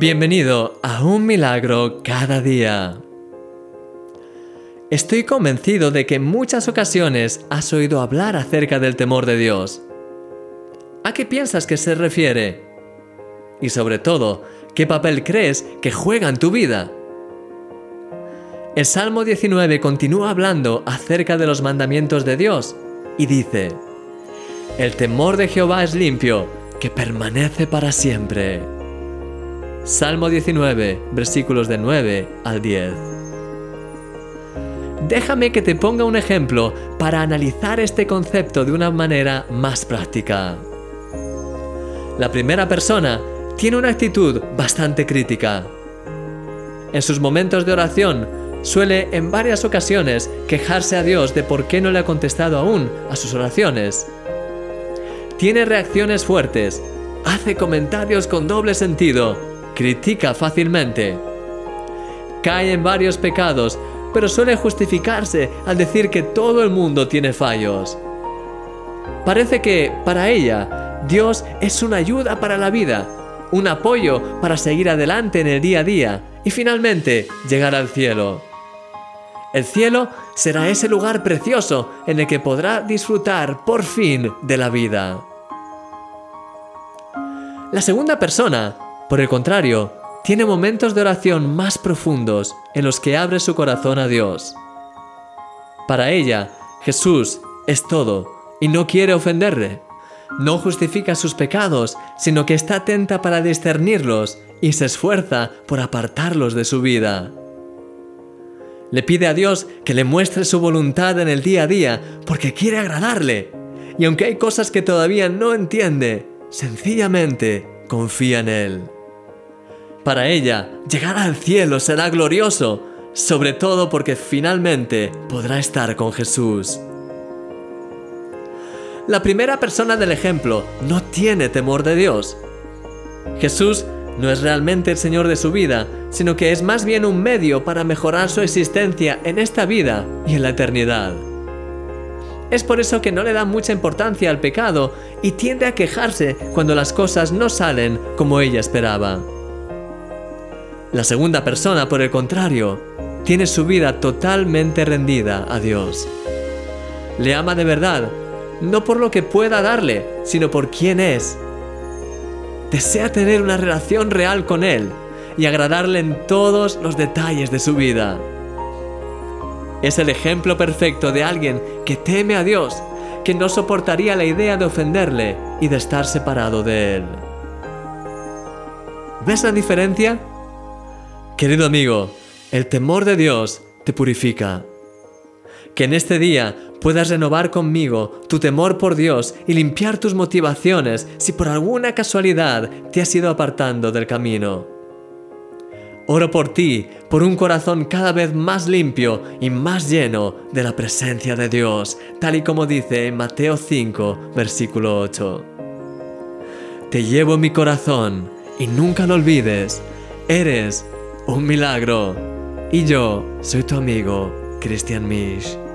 Bienvenido a Un Milagro cada día. Estoy convencido de que en muchas ocasiones has oído hablar acerca del temor de Dios. ¿A qué piensas que se refiere? Y sobre todo, ¿qué papel crees que juega en tu vida? El Salmo 19 continúa hablando acerca de los mandamientos de Dios y dice, El temor de Jehová es limpio, que permanece para siempre. Salmo 19, versículos de 9 al 10. Déjame que te ponga un ejemplo para analizar este concepto de una manera más práctica. La primera persona tiene una actitud bastante crítica. En sus momentos de oración suele en varias ocasiones quejarse a Dios de por qué no le ha contestado aún a sus oraciones. Tiene reacciones fuertes, hace comentarios con doble sentido critica fácilmente. Cae en varios pecados, pero suele justificarse al decir que todo el mundo tiene fallos. Parece que, para ella, Dios es una ayuda para la vida, un apoyo para seguir adelante en el día a día y finalmente llegar al cielo. El cielo será ese lugar precioso en el que podrá disfrutar por fin de la vida. La segunda persona por el contrario, tiene momentos de oración más profundos en los que abre su corazón a Dios. Para ella, Jesús es todo y no quiere ofenderle. No justifica sus pecados, sino que está atenta para discernirlos y se esfuerza por apartarlos de su vida. Le pide a Dios que le muestre su voluntad en el día a día porque quiere agradarle. Y aunque hay cosas que todavía no entiende, sencillamente confía en Él. Para ella, llegar al cielo será glorioso, sobre todo porque finalmente podrá estar con Jesús. La primera persona del ejemplo no tiene temor de Dios. Jesús no es realmente el Señor de su vida, sino que es más bien un medio para mejorar su existencia en esta vida y en la eternidad. Es por eso que no le da mucha importancia al pecado y tiende a quejarse cuando las cosas no salen como ella esperaba. La segunda persona, por el contrario, tiene su vida totalmente rendida a Dios. Le ama de verdad, no por lo que pueda darle, sino por quién es. Desea tener una relación real con Él y agradarle en todos los detalles de su vida. Es el ejemplo perfecto de alguien que teme a Dios, que no soportaría la idea de ofenderle y de estar separado de Él. ¿Ves la diferencia? Querido amigo, el temor de Dios te purifica. Que en este día puedas renovar conmigo tu temor por Dios y limpiar tus motivaciones si por alguna casualidad te has ido apartando del camino. Oro por ti, por un corazón cada vez más limpio y más lleno de la presencia de Dios, tal y como dice en Mateo 5, versículo 8. Te llevo en mi corazón y nunca lo olvides, eres un milagro. Y yo soy tu amigo, Christian Misch.